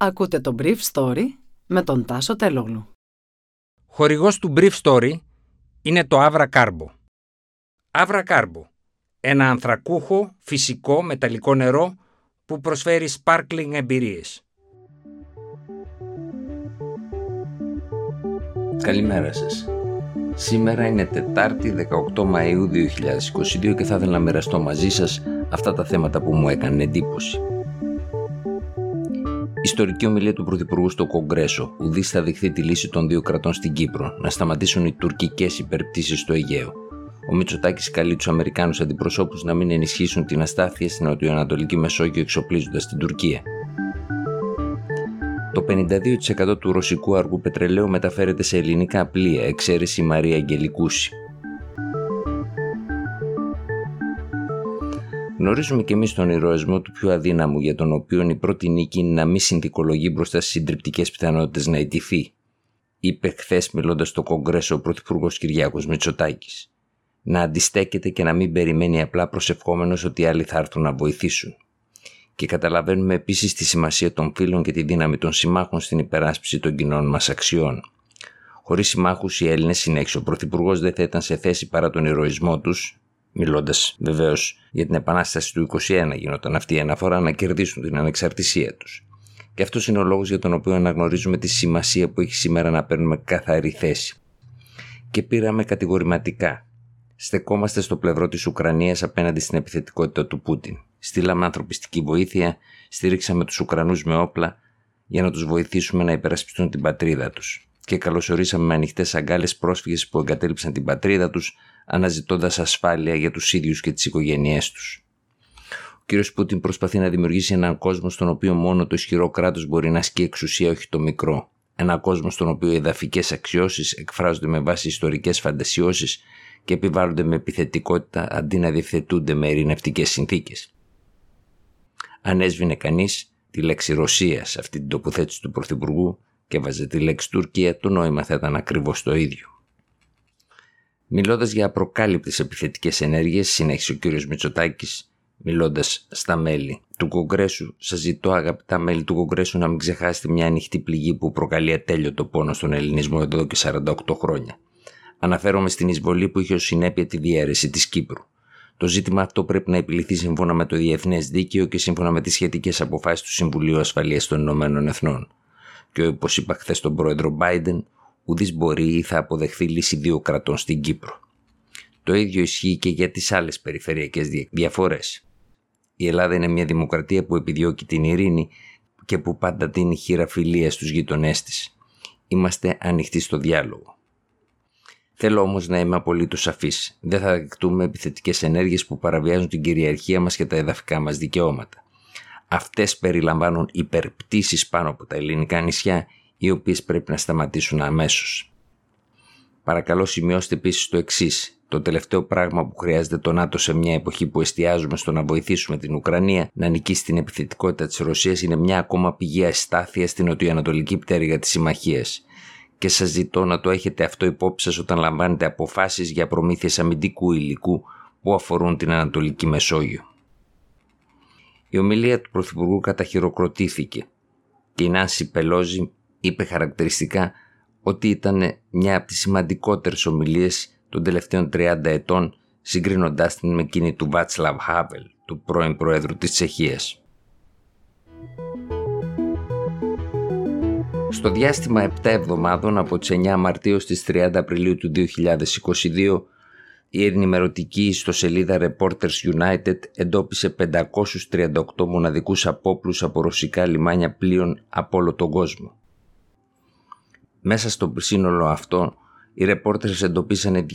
Ακούτε το Brief Story με τον Τάσο Τελόγλου. Χορηγός του Brief Story είναι το Avra Carbo. Avra Carbo, ένα ανθρακούχο, φυσικό, μεταλλικό νερό που προσφέρει sparkling εμπειρίες. Καλημέρα σας. Σήμερα είναι Τετάρτη 18 Μαΐου 2022 και θα ήθελα να μοιραστώ μαζί σας αυτά τα θέματα που μου έκανε εντύπωση. Ιστορική ομιλία του Πρωθυπουργού στο Κογκρέσο. Ουδής θα δεχθεί τη λύση των δύο κρατών στην Κύπρο. Να σταματήσουν οι τουρκικές υπερπτήσεις στο Αιγαίο. Ο Μητσοτάκης καλεί τους Αμερικάνους αντιπροσώπους να μην ενισχύσουν την αστάθεια στην Νοτιοανατολική Μεσόγειο εξοπλίζοντας την Τουρκία. Το 52% του ρωσικού αργού πετρελαίου μεταφέρεται σε ελληνικά πλοία, εξαίρεση Μαρία Αγγελικούση. Γνωρίζουμε και εμείς τον ηρωισμό του πιο αδύναμου, για τον οποίο η πρώτη νίκη είναι να μην συνθηκολογεί μπροστά στις συντριπτικές πιθανότητες να ιτηθεί, είπε χθες μιλώντας στο Κογκρέσο ο Πρωθυπουργός Κυριάκος Μητσοτάκης. Να αντιστέκεται και να μην περιμένει απλά προσευχόμενος ότι άλλοι θα έρθουν να βοηθήσουν. Και καταλαβαίνουμε επίσης τη σημασία των φίλων και τη δύναμη των συμμάχων στην υπεράσπιση των κοινών μας αξιών. Χωρίς συμμάχους, οι Έλληνες, συνέχισε ο Πρωθυπουργός, δεν θα ήταν σε θέση παρά τον ηρωισμό τους, μιλώντας βεβαίως για την Επανάσταση του 21 γινόταν αυτή η αναφορά να κερδίσουν την ανεξαρτησία τους. Και αυτός είναι ο λόγος για τον οποίο αναγνωρίζουμε τη σημασία που έχει σήμερα να παίρνουμε καθαρή θέση. Και πήραμε κατηγορηματικά. Στεκόμαστε στο πλευρό της Ουκρανίας απέναντι στην επιθετικότητα του Πούτιν. Στείλαμε ανθρωπιστική βοήθεια, στήριξαμε τους Ουκρανούς με όπλα για να τους βοηθήσουμε να υπερασπιστούν την πατρίδα τους. Και καλωσορίσαμε με ανοιχτές αγκάλες πρόσφυγες που εγκατέλειψαν την πατρίδα τους, αναζητώντας ασφάλεια για τους ίδιους και τις οικογένειές τους. Ο κ. Πούτιν προσπαθεί να δημιουργήσει έναν κόσμο στον οποίο μόνο το ισχυρό κράτος μπορεί να ασκεί εξουσία, όχι το μικρό. Ένα κόσμο στον οποίο οι εδαφικές αξιώσεις εκφράζονται με βάση ιστορικές φαντασιώσεις και επιβάλλονται με επιθετικότητα αντί να διευθετούνται με ειρηνευτικές συνθήκες. Αν έσβηνε κανείς τη λέξη Ρωσία σε αυτή την τοποθέτηση του Πρωθυπουργού και βάζε τη λέξη Τουρκία, το νόημα θα ήταν ακριβώς το ίδιο. Μιλώντας για απροκάλυπτες επιθετικές ενέργειες, συνέχισε ο κ. Μητσοτάκης, μιλώντας στα μέλη του Κογκρέσου, σας ζητώ, αγαπητά μέλη του Κογκρέσου, να μην ξεχάσετε μια ανοιχτή πληγή που προκαλεί ατέλειωτο πόνο στον Ελληνισμό εδώ και 48 χρόνια. Αναφέρομαι στην εισβολή που είχε ως συνέπεια τη διαίρεση της Κύπρου. Το ζήτημα αυτό πρέπει να επιληθεί σύμφωνα με το διεθνές δίκαιο και σύμφωνα με τις σχετικές αποφάσεις του Συμβουλίου Ασφαλείας των Ηνωμένων Εθνών. Και όπως είπα χθες τον πρόεδρο Biden, ουδής μπορεί ή θα αποδεχθεί λύση δύο κρατών στην Κύπρο. Το ίδιο ισχύει και για τις άλλες περιφερειακές διαφορές. Η Ελλάδα είναι μια δημοκρατία που επιδιώκει την ειρήνη και που πάντα δίνει χείρα φιλία στους γειτονές της. Είμαστε ανοιχτοί στο διάλογο. Θέλω όμως να είμαι απολύτως σαφής. Δεν θα δεκτούμε επιθετικές ενέργειες που παραβιάζουν την κυριαρχία μας και τα εδαφικά μας δικαιώματα. Αυτές περιλαμβάνουν υπερπτήσεις πάνω από τα ελληνικά νησιά οι οποίες πρέπει να σταματήσουν αμέσως. Παρακαλώ σημειώστε επίσης το εξής. Το τελευταίο πράγμα που χρειάζεται το ΝΑΤΟ σε μια εποχή που εστιάζουμε στο να βοηθήσουμε την Ουκρανία να νικήσει την επιθετικότητα της Ρωσίας είναι μια ακόμα πηγή αστάθεια στην νοτιοανατολική πτέρυγα της συμμαχίας. Και σας ζητώ να το έχετε αυτό υπόψη σας όταν λαμβάνετε αποφάσεις για προμήθειες αμυντικού υλικού που αφορούν την Ανατολική Μεσόγειο. Η ομιλία του Πρωθυπουργού καταχειροκροτήθηκε και η Νάση Πελόζη είπε χαρακτηριστικά ότι ήταν μια από τις σημαντικότερες ομιλίες των τελευταίων 30 ετών συγκρίνοντάς την με εκείνη του Βάτσλαβ Χάβελ, του πρώην Προέδρου της Τσεχίας. Στο διάστημα 7 εβδομάδων από τις 9 Μαρτίου στις 30 Απριλίου του 2022 η ενημερωτική ιστοσελίδα Reporters United εντόπισε 538 μοναδικούς απόπλους από ρωσικά λιμάνια πλοίων από όλο τον κόσμο. Μέσα στο σύνολο αυτό, οι ρεπόρτερες εντοπίσανε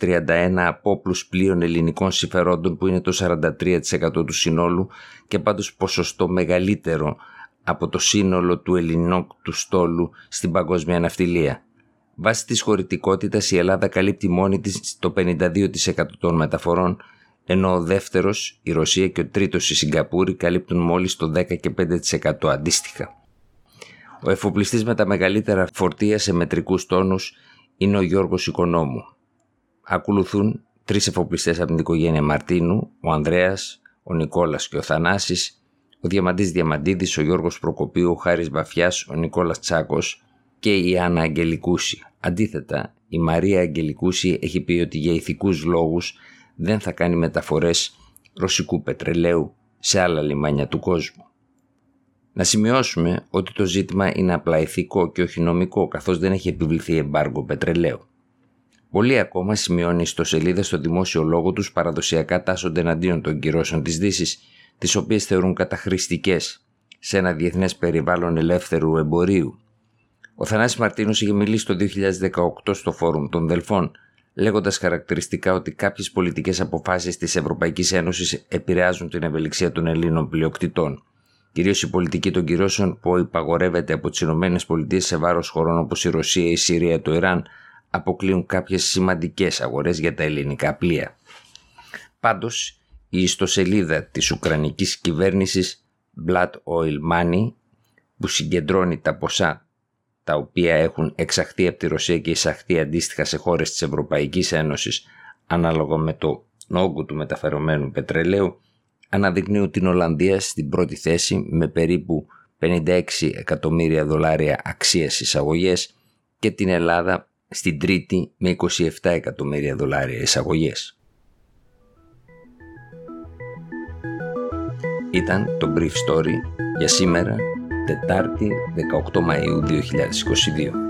231 απόπλους πλοίων ελληνικών συμφερόντων που είναι το 43% του συνόλου και πάντως ποσοστό μεγαλύτερο από το σύνολο του ελληνικού στόλου στην παγκόσμια ναυτιλία. Βάσει της χωρητικότητας η Ελλάδα καλύπτει μόνη της το 52% των μεταφορών ενώ ο δεύτερος, η Ρωσία και ο τρίτος η Σιγκαπούρη καλύπτουν μόλις το 10 και 5% αντίστοιχα. Ο εφοπλιστής με τα μεγαλύτερα φορτία σε μετρικούς τόνους είναι ο Γιώργος Οικονόμου. Ακολουθούν τρεις εφοπλιστές από την οικογένεια Μαρτίνου, ο Ανδρέας, ο Νικόλας και ο Θανάσης, ο Διαμαντής Διαμαντίδης, ο Γιώργος Προκοπίου, ο Χάρης Βαφιάς, ο Νικόλας Τσάκος και η Άννα Αγγελικούση. Αντίθετα, η Μαρία Αγγελικούση έχει πει ότι για ηθικούς λόγους δεν θα κάνει μεταφορές ρωσικού πετρελαίου σε άλλα λιμάνια του κόσμου. Να σημειώσουμε ότι το ζήτημα είναι απλά ηθικό και όχι νομικό καθώς δεν έχει επιβληθεί εμπάργκο πετρελαίου. Πολλοί ακόμα σημειώνει στο σελίδα στο δημόσιο λόγο τους παραδοσιακά τάσσονται εναντίον των κυρώσεων της Δύσης, τις οποίες θεωρούν καταχρηστικές σε ένα διεθνές περιβάλλον ελεύθερου εμπορίου. Ο Θανάσης Μαρτίνος είχε μιλήσει το 2018 στο Φόρουμ των Δελφών, λέγοντας χαρακτηριστικά ότι κάποιες πολιτικές αποφάσεις της Ευρωπαϊκής Ένωσης επηρεάζουν την ευελιξία των Ελλήνων πλειοκτητών. Κυρίως η πολιτική των κυρώσεων που υπαγορεύεται από τις ΗΠΑ σε βάρος χωρών όπως η Ρωσία, η Συρία, το Ιράν, αποκλείουν κάποιες σημαντικές αγορές για τα ελληνικά πλοία. Πάντως, η ιστοσελίδα της Ουκρανικής κυβέρνησης Blood Oil Money που συγκεντρώνει τα ποσά τα οποία έχουν εξαχθεί από τη Ρωσία και εισαχθεί αντίστοιχα σε χώρες της Ευρωπαϊκής Ένωσης ανάλογα με το όγκο του μεταφερομένου πετρελαίου αναδεικνύουν την Ολλανδία στην πρώτη θέση με περίπου 56 εκατομμύρια δολάρια αξίας εισαγωγές και την Ελλάδα στην τρίτη με 27 εκατομμύρια δολάρια εισαγωγές. Ήταν το Brief Story για σήμερα, Τετάρτη 18 Μαΐου 2022.